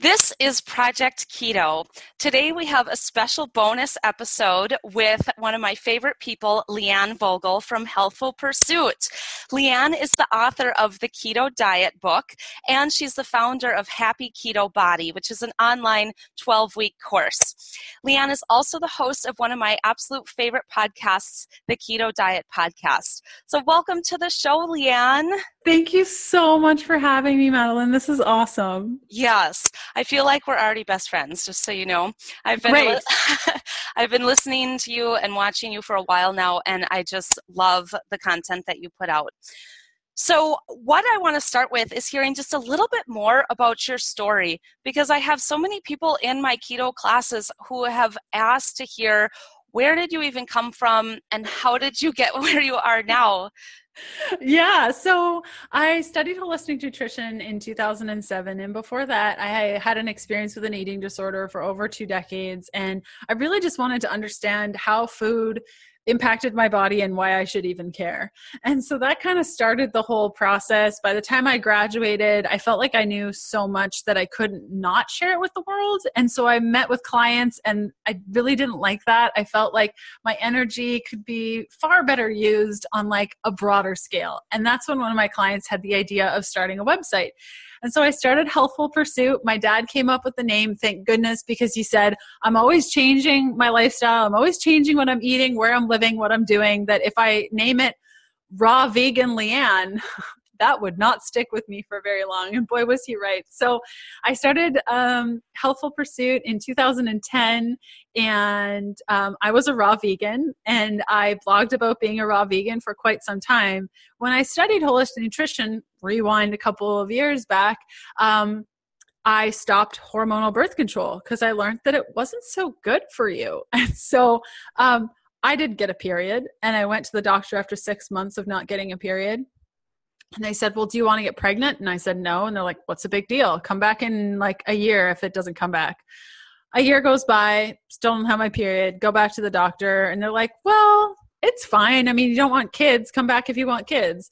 This is Project Keto. Today we have a special bonus episode with one of my favorite people, Leanne Vogel from Healthful Pursuit. Leanne is the author of the Keto Diet book, and she's the founder of Happy Keto Body, which is an online 12 week course. Leanne is also the host of one of my absolute favorite podcasts, the Keto Diet Podcast. So, welcome to the show, Leanne. Thank you so much for having me, Madeline. This is awesome. Yes, I feel like we're already best friends. Just so you know, I've been Great. li- I've been listening to you and watching you for a while now, and I just love the content that you put out. So, what I want to start with is hearing just a little bit more about your story because I have so many people in my keto classes who have asked to hear where did you even come from and how did you get where you are now? Yeah, so I studied holistic nutrition in 2007. And before that, I had an experience with an eating disorder for over two decades. And I really just wanted to understand how food impacted my body and why I should even care. And so that kind of started the whole process. By the time I graduated, I felt like I knew so much that I couldn't not share it with the world. And so I met with clients and I really didn't like that. I felt like my energy could be far better used on like a broader scale. And that's when one of my clients had the idea of starting a website. And so I started Healthful Pursuit. My dad came up with the name, thank goodness, because he said, I'm always changing my lifestyle. I'm always changing what I'm eating, where I'm living, what I'm doing. That if I name it Raw Vegan Leanne, that would not stick with me for very long. And boy, was he right. So I started um, Healthful Pursuit in 2010, and um, I was a raw vegan, and I blogged about being a raw vegan for quite some time. When I studied holistic nutrition, rewind a couple of years back, um, I stopped hormonal birth control because I learned that it wasn't so good for you. And so um, I did get a period, and I went to the doctor after six months of not getting a period. And they said, Well, do you want to get pregnant? And I said, No. And they're like, What's the big deal? Come back in like a year if it doesn't come back. A year goes by, still don't have my period, go back to the doctor. And they're like, Well, it's fine. I mean, you don't want kids, come back if you want kids.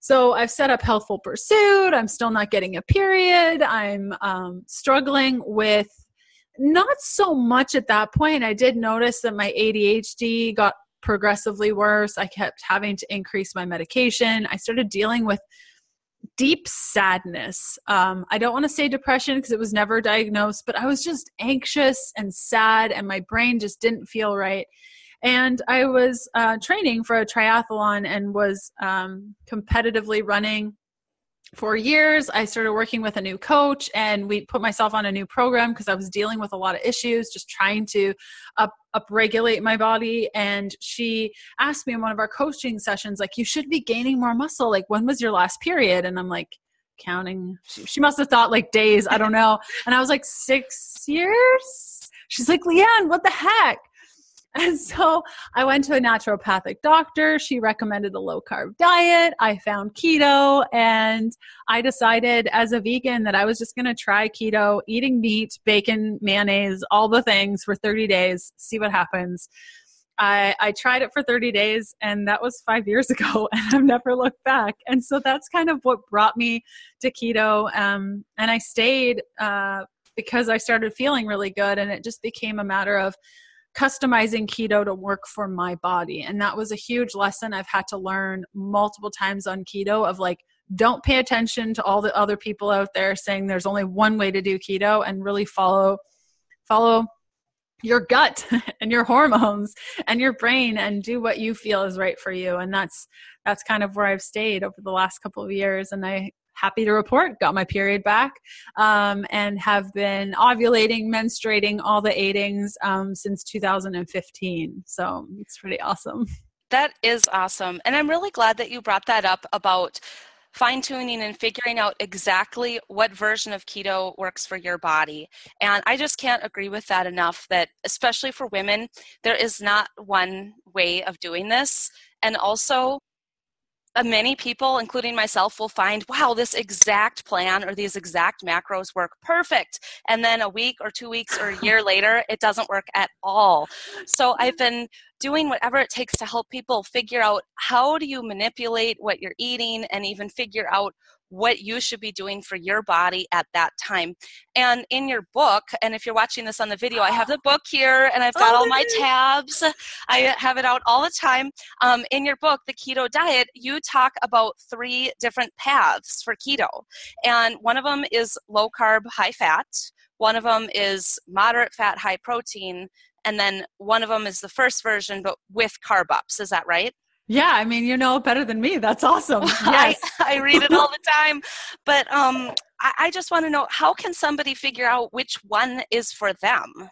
So I've set up Healthful Pursuit. I'm still not getting a period. I'm um, struggling with not so much at that point. I did notice that my ADHD got progressively worse. I kept having to increase my medication. I started dealing with deep sadness. Um, I don't want to say depression because it was never diagnosed, but I was just anxious and sad, and my brain just didn't feel right. And I was uh, training for a triathlon and was um, competitively running for years. I started working with a new coach and we put myself on a new program because I was dealing with a lot of issues, just trying to up upregulate my body. And she asked me in one of our coaching sessions, like, you should be gaining more muscle. Like, when was your last period? And I'm like, counting. She, she must have thought like days. I don't know. And I was like, six years? She's like, Leanne, what the heck? And so I went to a naturopathic doctor. She recommended a low carb diet. I found keto and I decided as a vegan that I was just going to try keto, eating meat, bacon, mayonnaise, all the things for 30 days, see what happens. I, I tried it for 30 days and that was five years ago and I've never looked back. And so that's kind of what brought me to keto. Um, and I stayed uh, because I started feeling really good and it just became a matter of customizing keto to work for my body. And that was a huge lesson I've had to learn multiple times on keto of like, don't pay attention to all the other people out there saying there's only one way to do keto and really follow follow your gut and your hormones and your brain and do what you feel is right for you and that's that's kind of where I've stayed over the last couple of years and I happy to report got my period back um, and have been ovulating menstruating all the eightings um, since 2015 so it's pretty awesome That is awesome. And I'm really glad that you brought that up about fine tuning and figuring out exactly what version of keto works for your body. And I just can't agree with that enough that, especially for women, there is not one way of doing this. And also, Uh, many people, including myself, will find, wow, this exact plan or these exact macros work perfect. And then a week or two weeks or a year later, it doesn't work at all. So I've been doing whatever it takes to help people figure out how do you manipulate what you're eating and even figure out what you should be doing for your body at that time. And in your book, and if you're watching this on the video, I have the book here and I've got oh, all my tabs. I have it out all the time. Um, in your book, The Keto Diet, you talk about three different paths for keto. And one of them is low carb, high fat. One of them is moderate fat, high protein. And then one of them is the first version, but with carb ups. Is that right? Yeah, I mean, you know better than me. That's awesome. Yes. I, I read it all the time. But um, I, I just want to know how can somebody figure out which one is for them?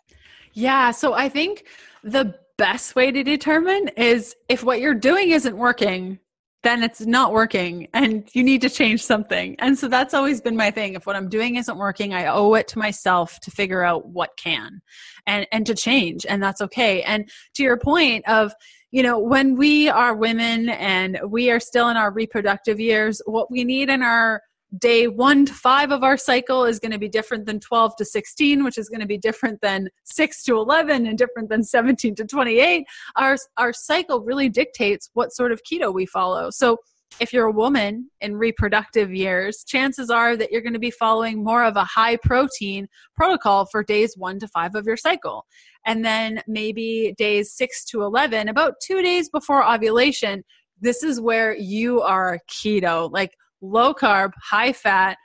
Yeah, so I think the best way to determine is if what you're doing isn't working, then it's not working and you need to change something. And so that's always been my thing. If what I'm doing isn't working, I owe it to myself to figure out what can and and to change and that's okay. And to your point of you know, when we are women and we are still in our reproductive years, what we need in our day one to five of our cycle is going to be different than 12 to 16 which is going to be different than 6 to 11 and different than 17 to 28 our our cycle really dictates what sort of keto we follow. So if you're a woman in reproductive years, chances are that you're going to be following more of a high protein protocol for days one to five of your cycle. And then maybe days six to 11, about two days before ovulation, this is where you are keto, like low carb, high fat,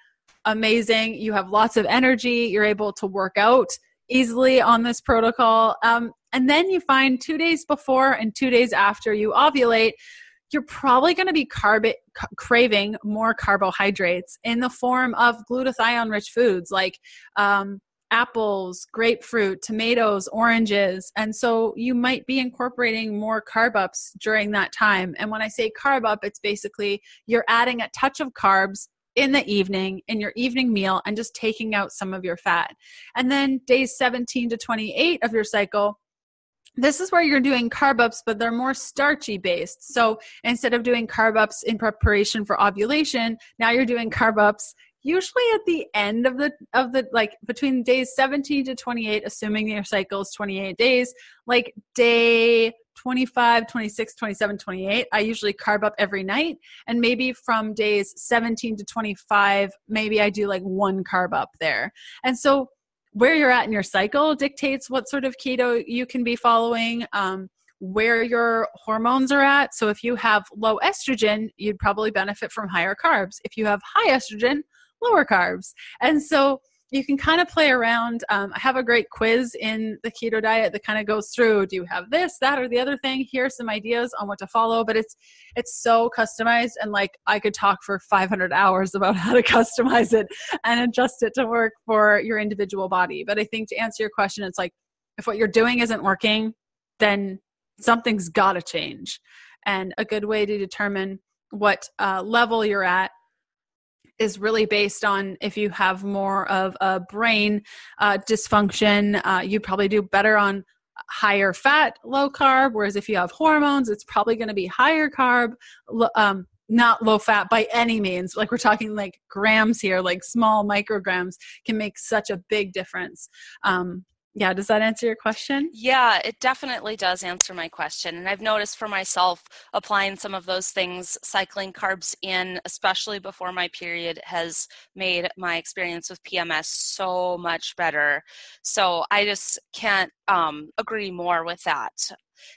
amazing. You have lots of energy. You're able to work out easily on this protocol. Um, and then you find two days before and two days after you ovulate, you're probably going to be carb- craving more carbohydrates in the form of glutathione rich foods like um, apples, grapefruit, tomatoes, oranges. And so you might be incorporating more carb ups during that time. And when I say carb up, it's basically you're adding a touch of carbs in the evening in your evening meal and just taking out some of your fat. And then days 17 to 28 of your cycle, this is where you're doing carb ups, but they're more starchy based. So instead of doing carb ups in preparation for ovulation, now you're doing carb ups usually at the end of the of the like between days 17 to 28 assuming your cycle is 28 days like day 25 26 27 28 i usually carb up every night and maybe from days 17 to 25 maybe i do like one carb up there and so where you're at in your cycle dictates what sort of keto you can be following um, where your hormones are at. So if you have low estrogen, you'd probably benefit from higher carbs. If you have high estrogen, lower carbs. And so you can kind of play around. Um, I have a great quiz in the keto diet that kind of goes through do you have this, that, or the other thing? Here are some ideas on what to follow, but it's it's so customized and like I could talk for 500 hours about how to customize it and adjust it to work for your individual body. But I think to answer your question, it's like if what you're doing isn't working, then something's got to change. And a good way to determine what uh, level you're at is really based on if you have more of a brain uh, dysfunction, uh, you probably do better on higher fat, low carb. Whereas if you have hormones, it's probably going to be higher carb, um, not low fat by any means. Like we're talking like grams here, like small micrograms can make such a big difference. Um, yeah, does that answer your question? Yeah, it definitely does answer my question. And I've noticed for myself applying some of those things, cycling carbs in, especially before my period, has made my experience with PMS so much better. So I just can't um, agree more with that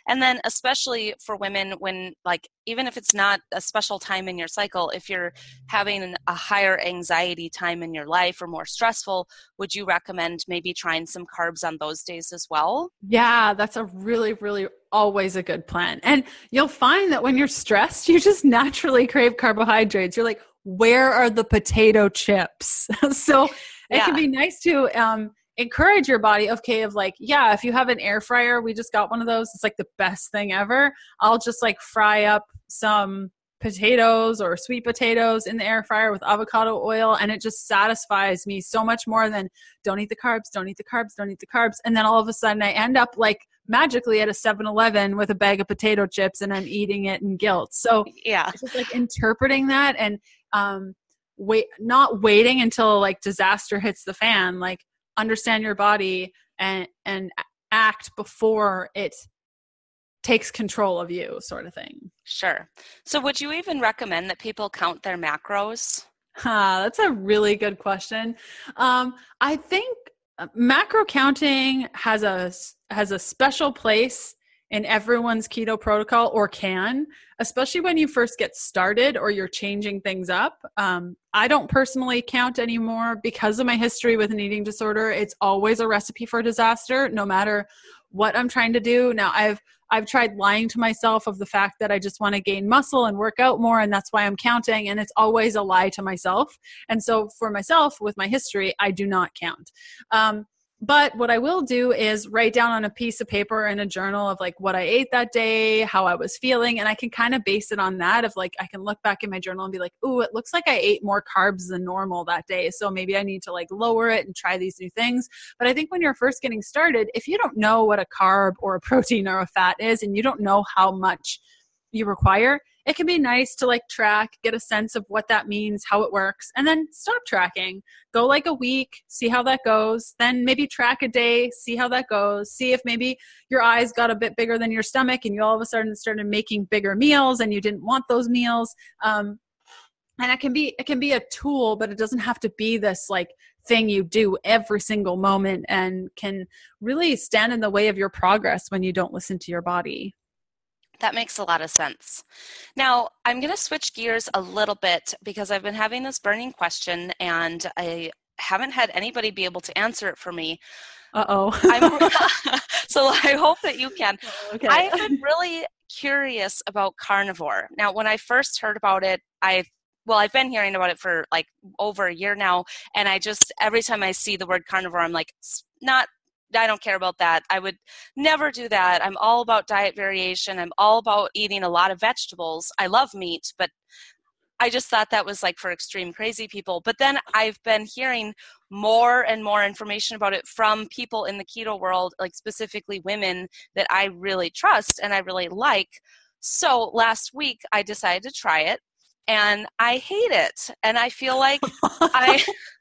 and then especially for women when like even if it's not a special time in your cycle if you're having a higher anxiety time in your life or more stressful would you recommend maybe trying some carbs on those days as well? Yeah that's a really really always a good plan. And you'll find that when you're stressed you just naturally crave carbohydrates. You're like where are the potato chips? So it yeah. can be nice to um, encourage your body okay of like yeah if you have an air fryer we just got one of those it's like the best thing ever. I'll just like fry up some potatoes or sweet potatoes in the air fryer with avocado oil and it just satisfies me so much more than don't eat the carbs don't eat the carbs don't eat the carbs. And then all of a sudden i end up like magically at a 7-eleven with a bag of potato chips and i'm eating it in guilt. So yeah. just like interpreting that and um wait not waiting until like disaster hits the fan like understand your body and and act before it takes control of you sort of thing. Sure. So would you even recommend that people count their macros? Huh, that's a really good question. Um, I think uh, macro counting has a has a special place in everyone's keto protocol or can especially when you first get started or you're changing things up um, i don't personally count anymore because of my history with an eating disorder it's always a recipe for disaster no matter what i'm trying to do now i've I've tried lying to myself of the fact that I just want to gain muscle and work out more, and that's why I'm counting. And it's always a lie to myself. And so for myself, with my history, I do not count. Um, but what I will do is write down on a piece of paper in a journal of like what I ate that day, how I was feeling, and I can kind of base it on that. Of like, I can look back in my journal and be like, "Ooh, it looks like I ate more carbs than normal that day, so maybe I need to like lower it and try these new things." But I think when you're first getting started, if you don't know what a carb or a protein or a fat is, and you don't know how much you require, it can be nice to like track, get a sense of what that means, how it works, and then stop tracking. Go like a week, see how that goes. Then maybe track a day, see how that goes. See if maybe your eyes got a bit bigger than your stomach and you all of a sudden started making bigger meals and you didn't want those meals. Um, and it can be it can be a tool, but it doesn't have to be this like thing you do every single moment and can really stand in the way of your progress when you don't listen to your body. That makes a lot of sense. Now, I'm going to switch gears a little bit because I've been having this burning question and I haven't had anybody be able to answer it for me. Uh oh. so I hope that you can. Okay. I've been really curious about carnivore. Now, when I first heard about it, I well, I've been hearing about it for like over a year now, and I just every time I see the word carnivore, I'm like, not I don't care about that. I would never do that. I'm all about diet variation. I'm all about eating a lot of vegetables. I love meat, but I just thought that was like for extreme crazy people. But then I've been hearing more and more information about it from people in the keto world, like specifically women that I really trust and I really like. So last week I decided to try it and I hate it. And I feel like I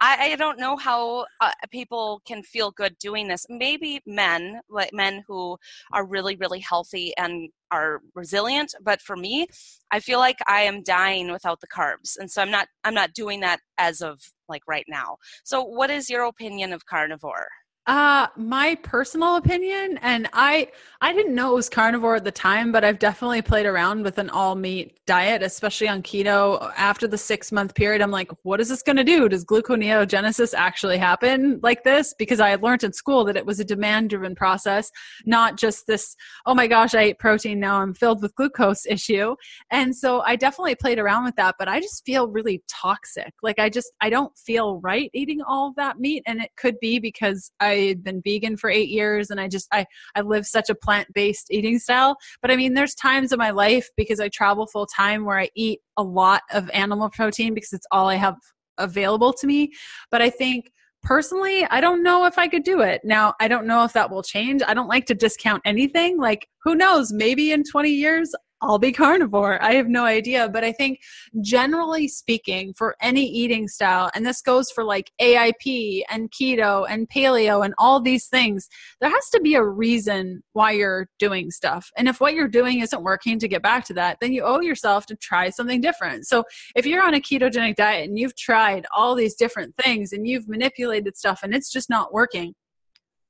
I, I, don't know how uh, people can feel good doing this. Maybe men, like men who are really, really healthy and are resilient. But for me, I feel like I am dying without the carbs, and so I'm not. I'm not doing that as of like right now. So, what is your opinion of carnivore? Uh my personal opinion and I I didn't know it was carnivore at the time but I've definitely played around with an all meat diet especially on keto. After the 6 month period I'm like what is this going to do? Does gluconeogenesis actually happen like this? Because I had learned in school that it was a demand driven process not just this oh my gosh I ate protein now I'm filled with glucose issue. And so I definitely played around with that but I just feel really toxic. Like I just I don't feel right eating all that meat and it could be because I I had been vegan for eight years and I just I I live such a plant based eating style. But I mean, there's times in my life because I travel full time where I eat a lot of animal protein because it's all I have available to me. But I think personally, I don't know if I could do it. Now, I don't know if that will change. I don't like to discount anything. Like, who knows? Maybe in 20 years, I'll be carnivore. I have no idea. But I think generally speaking, for any eating style, and this goes for like AIP and keto and paleo and all these things, there has to be a reason why you're doing stuff. And if what you're doing isn't working to get back to that, then you owe yourself to try something different. So if you're on a ketogenic diet and you've tried all these different things and you've manipulated stuff and it's just not working,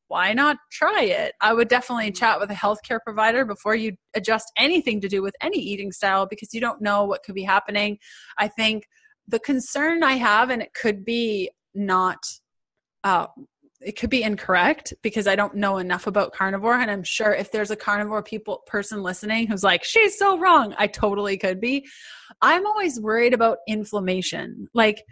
why not try it? I would definitely mm-hmm. chat with a healthcare provider before you adjust anything to do with any eating style because you don't know what could be happening. I think the concern I have, and it could be not, uh, it could be incorrect because I don't know enough about carnivore. And I'm sure if there's a carnivore people person listening who's like, she's so wrong, I totally could be. I'm always worried about inflammation. Like,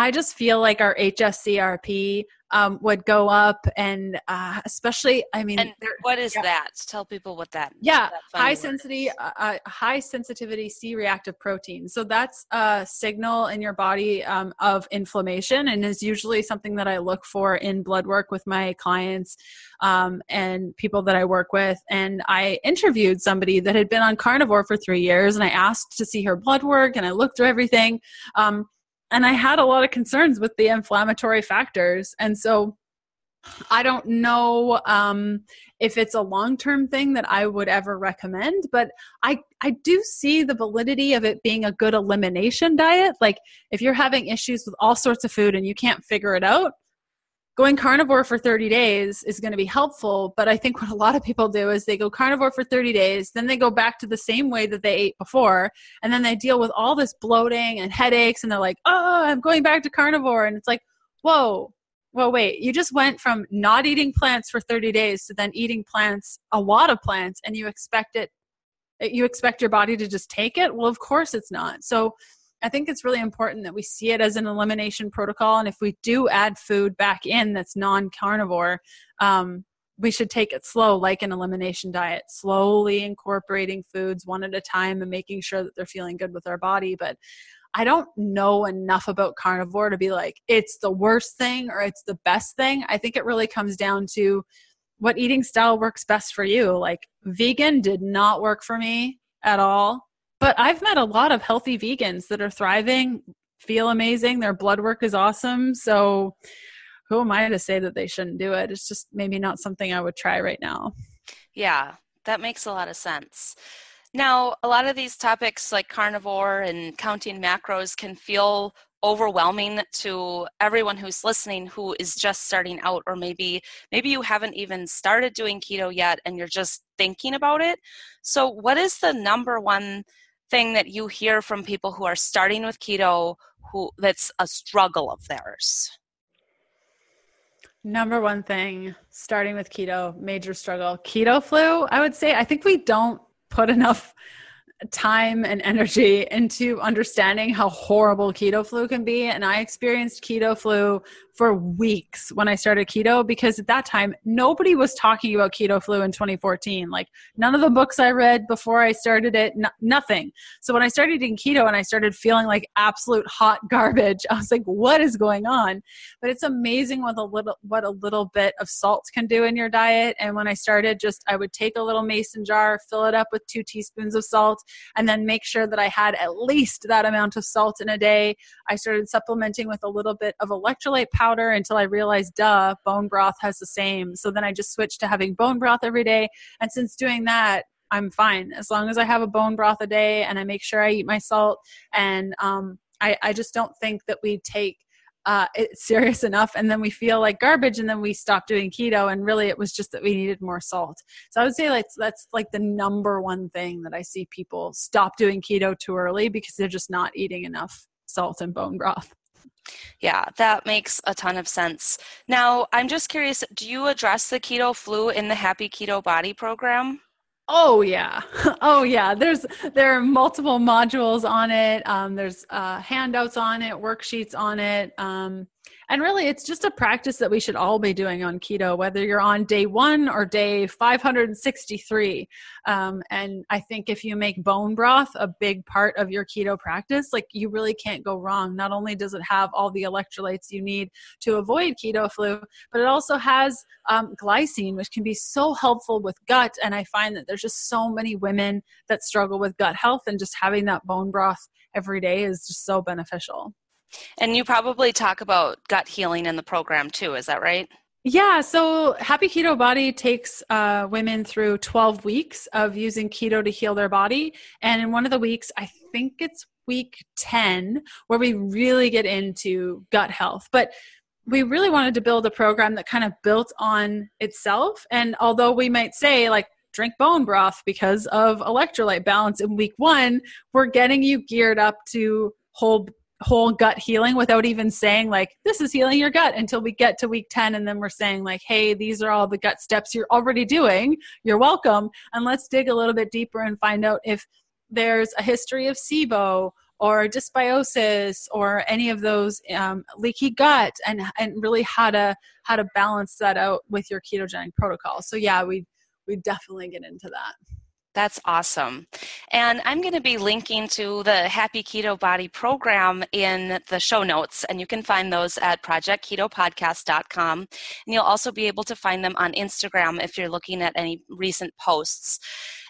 I just feel like our HSCRP um, would go up, and uh, especially, I mean, and what is yeah. that? Tell people what that. Yeah, that high sensitivity, uh, uh, high sensitivity C-reactive protein. So that's a signal in your body um, of inflammation, and is usually something that I look for in blood work with my clients um, and people that I work with. And I interviewed somebody that had been on carnivore for three years, and I asked to see her blood work, and I looked through everything. Um, and I had a lot of concerns with the inflammatory factors. And so I don't know um, if it's a long term thing that I would ever recommend, but I, I do see the validity of it being a good elimination diet. Like if you're having issues with all sorts of food and you can't figure it out, going carnivore for 30 days is going to be helpful. But I think what a lot of people do is they go carnivore for 30 days, then they go back to the same way that they ate before, and then they deal with all this bloating and headaches, and they're like, oh, I'm going back to carnivore. And it's like, whoa, well, wait, you just went from not eating plants for 30 days to then eating plants, a lot of plants, and you expect it, you expect your body to just take it? Well, of course it's not. So I think it's really important that we see it as an elimination protocol. And if we do add food back in that's non carnivore, um, we should take it slow, like an elimination diet, slowly incorporating foods one at a time and making sure that they're feeling good with our body. But I don't know enough about carnivore to be like, it's the worst thing or it's the best thing. I think it really comes down to what eating style works best for you. Like, vegan did not work for me at all. But I've met a lot of healthy vegans that are thriving, feel amazing, their blood work is awesome. So, who am I to say that they shouldn't do it? It's just maybe not something I would try right now. Yeah, that makes a lot of sense. Now, a lot of these topics like carnivore and counting macros can feel overwhelming to everyone who's listening who is just starting out or maybe maybe you haven't even started doing keto yet and you're just thinking about it. So, what is the number one thing that you hear from people who are starting with keto who that's a struggle of theirs? Number one thing starting with keto, major struggle. Keto flu, I would say, I think we don't put enough time and energy into understanding how horrible keto flu can be. And I experienced keto flu for weeks when I started keto because at that time nobody was talking about keto flu in 2014. Like none of the books I read before I started it, nothing. So when I started eating keto and I started feeling like absolute hot garbage, I was like, what is going on? But it's amazing what a little what a little bit of salt can do in your diet. And when I started, just I would take a little mason jar, fill it up with two teaspoons of salt, and then make sure that I had at least that amount of salt in a day. I started supplementing with a little bit of electrolyte powder until I realized, duh, bone broth has the same. So then I just switched to having bone broth every day. And since doing that, I'm fine as long as I have a bone broth a day and I make sure I eat my salt. And um, I, I just don't think that we take uh, it serious enough and then we feel like garbage and then we stop doing keto and really it was just that we needed more salt so i would say like that's like the number one thing that i see people stop doing keto too early because they're just not eating enough salt and bone broth yeah, that makes a ton of sense. Now, I'm just curious do you address the keto flu in the Happy Keto Body program? Oh yeah, oh yeah. There's there are multiple modules on it. Um, there's uh, handouts on it, worksheets on it. Um, and really, it's just a practice that we should all be doing on keto, whether you're on day one or day 563. Um, and I think if you make bone broth a big part of your keto practice, like you really can't go wrong. Not only does it have all the electrolytes you need to avoid keto flu, but it also has um, glycine, which can be so helpful with gut. And I find that there's just so many women that struggle with gut health, and just having that bone broth every day is just so beneficial. And you probably talk about gut healing in the program too, is that right? Yeah, so Happy Keto Body takes uh, women through 12 weeks of using keto to heal their body. And in one of the weeks, I think it's week 10, where we really get into gut health. But we really wanted to build a program that kind of built on itself. And although we might say, like, drink bone broth because of electrolyte balance in week one, we're getting you geared up to whole whole gut healing without even saying like this is healing your gut until we get to week 10 and then we're saying like hey these are all the gut steps you're already doing. You're welcome. And let's dig a little bit deeper and find out if there's a history of SIBO or dysbiosis or any of those um, leaky gut and and really how to how to balance that out with your ketogenic protocol. So yeah we we definitely get into that that's awesome. And I'm going to be linking to the Happy Keto Body program in the show notes, and you can find those at projectketopodcast.com. And you'll also be able to find them on Instagram if you're looking at any recent posts.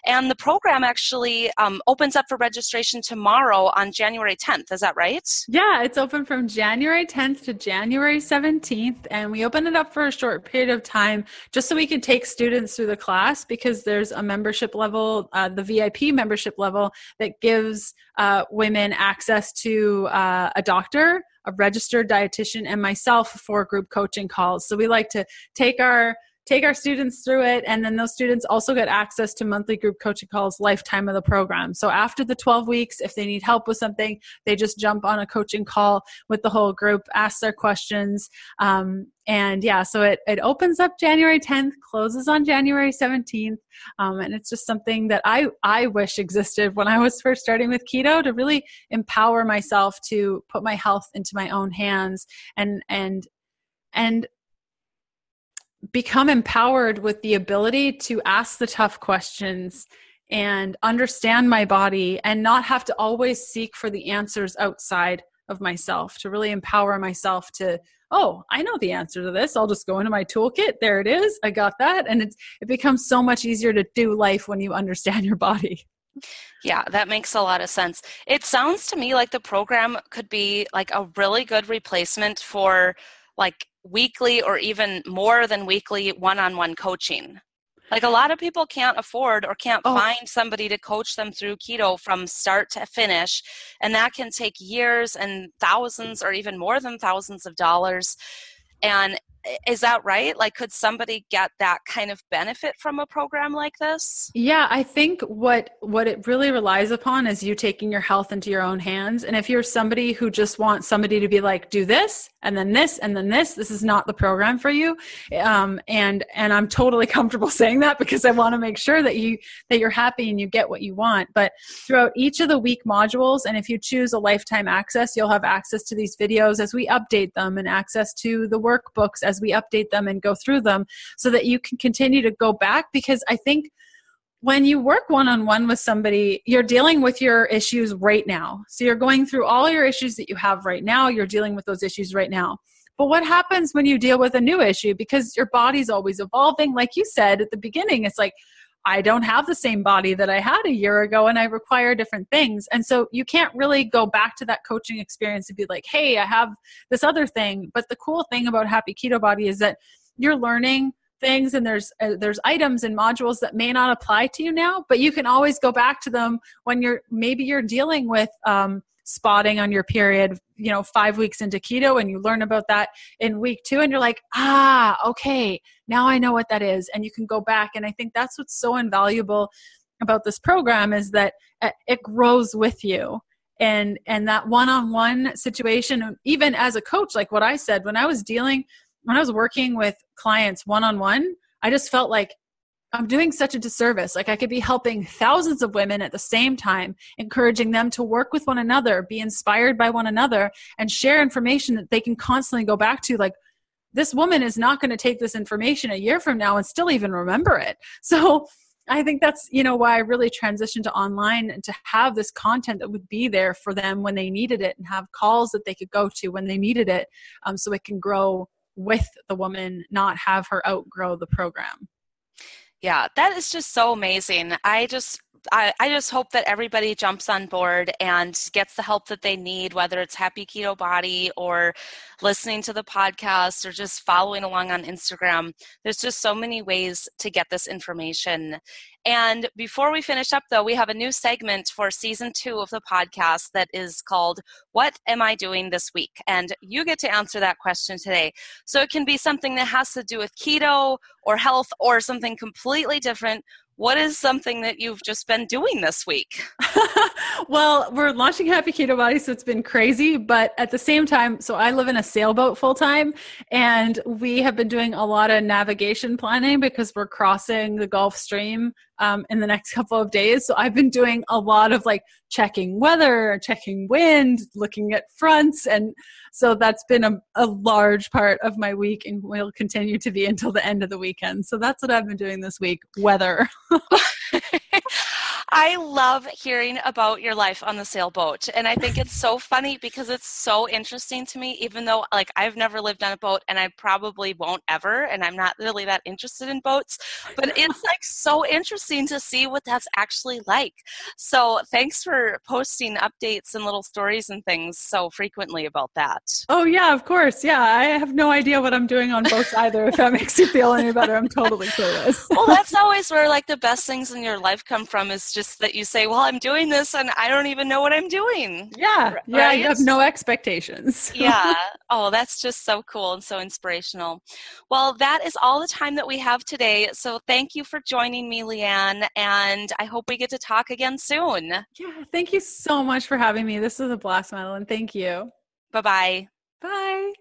And the program actually um, opens up for registration tomorrow on January 10th. Is that right? Yeah, it's open from January 10th to January 17th. And we open it up for a short period of time just so we can take students through the class because there's a membership level, uh, the VIP membership level, that gives uh, women access to uh, a doctor a registered dietitian and myself for group coaching calls so we like to take our take our students through it and then those students also get access to monthly group coaching calls lifetime of the program. So after the 12 weeks if they need help with something they just jump on a coaching call with the whole group ask their questions um, and yeah so it, it opens up january 10th closes on january 17th um, and it's just something that i i wish existed when i was first starting with keto to really empower myself to put my health into my own hands and and and become empowered with the ability to ask the tough questions and understand my body and not have to always seek for the answers outside of myself to really empower myself to oh i know the answer to this. I'll just go into my toolkit. There it is. I got that. And it's it becomes so much easier to do life when you understand your body. Yeah, that makes a lot of sense. It sounds to me like the program could be like a really good replacement for like weekly or even more than weekly one on one coaching. Like a lot of people can't afford or can't oh. find somebody to coach them through keto from start to finish. And that can take years and thousands or even more than thousands of dollars. And is that right? Like could somebody get that kind of benefit from a program like this? Yeah i think what what it really relies upon is you taking your health into your own hands. And if you're somebody who just wants somebody to be like do this and then this and then this this is not the program for you um, and and i'm totally comfortable saying that because i want to make sure that you that you're happy and you get what you want. But throughout each of the week modules and if you choose a lifetime access you'll have access to these videos as we update them and access to the workbooks as we update them and go through them so that you can continue to go back because i think when you work one on one with somebody, you're dealing with your issues right now. So you're going through all your issues that you have right now, you're dealing with those issues right now. But what happens when you deal with a new issue? Because your body's always evolving. Like you said at the beginning, it's like, I don't have the same body that I had a year ago and I require different things. And so you can't really go back to that coaching experience and be like, hey, I have this other thing. But the cool thing about Happy Keto Body is that you're learning things and there's uh, there's items and modules that may not apply to you now but you can always go back to them when you're maybe you're dealing with um, spotting on your period you know five weeks into keto and you learn about that in week two and you're like ah okay now i know what that is. And you can go back. And i think that's what's so invaluable about this program is that it grows with you. And and that one-on-one situation even as a coach like what i said when i was dealing when I was working with clients one on one, I just felt like I'm doing such a disservice. Like I could be helping thousands of women at the same time, encouraging them to work with one another, be inspired by one another, and share information that they can constantly go back to. Like, this woman is not going to take this information a year from now and still even remember it. So, I think that's you know why I really transitioned to online and to have this content that would be there for them when they needed it, and have calls that they could go to when they needed it, um, so it can grow with the woman, not have her outgrow the program. Yeah, that is just so amazing. I just I, I, just hope that everybody jumps on board and gets the help that they need, whether it's Happy Keto Body or listening to the podcast or just following along on Instagram. There's just so many ways to get this information. And before we finish up, though, we have a new segment for season two of the podcast that is called What Am I Doing This Week? And you get to answer that question today. So it can be something that has to do with keto or health or something completely different what is something that you've just been doing this week? well, we're launching Happy Keto Body, so it's been crazy. But at the same time, so I live in a sailboat full time, and we have been doing a lot of navigation planning because we're crossing the Gulf Stream um, in the next couple of days. So I've been doing a lot of like checking weather, checking wind, looking at fronts. And so that's been a, a large part of my week and will continue to be until the end of the weekend. So that's what I've been doing this week weather. I love hearing about your life on the sailboat. And I think it's so funny because it's so interesting to me, even though like I've never lived on a boat and I probably won't ever, and I'm not really that interested in boats, but it's like so interesting to see what that's actually like. So thanks for posting updates and little stories and things so frequently about that. Oh yeah, of course. Yeah. I have no idea what I'm doing on boats either. If that makes you feel any better, I'm totally clueless. well, that's always where like the best things in your life come from is just that you say, Well, I'm doing this and I don't even know what I'm doing. Yeah. Right? Yeah. You have no expectations. yeah. Oh, that's just so cool and so inspirational. Well, that is all the time that we have today. So thank you for joining me, Leanne, and I hope we get to talk again soon. Yeah. Thank you so much for having me. This was a blast, Madeline. Thank you. Bye-bye. Bye.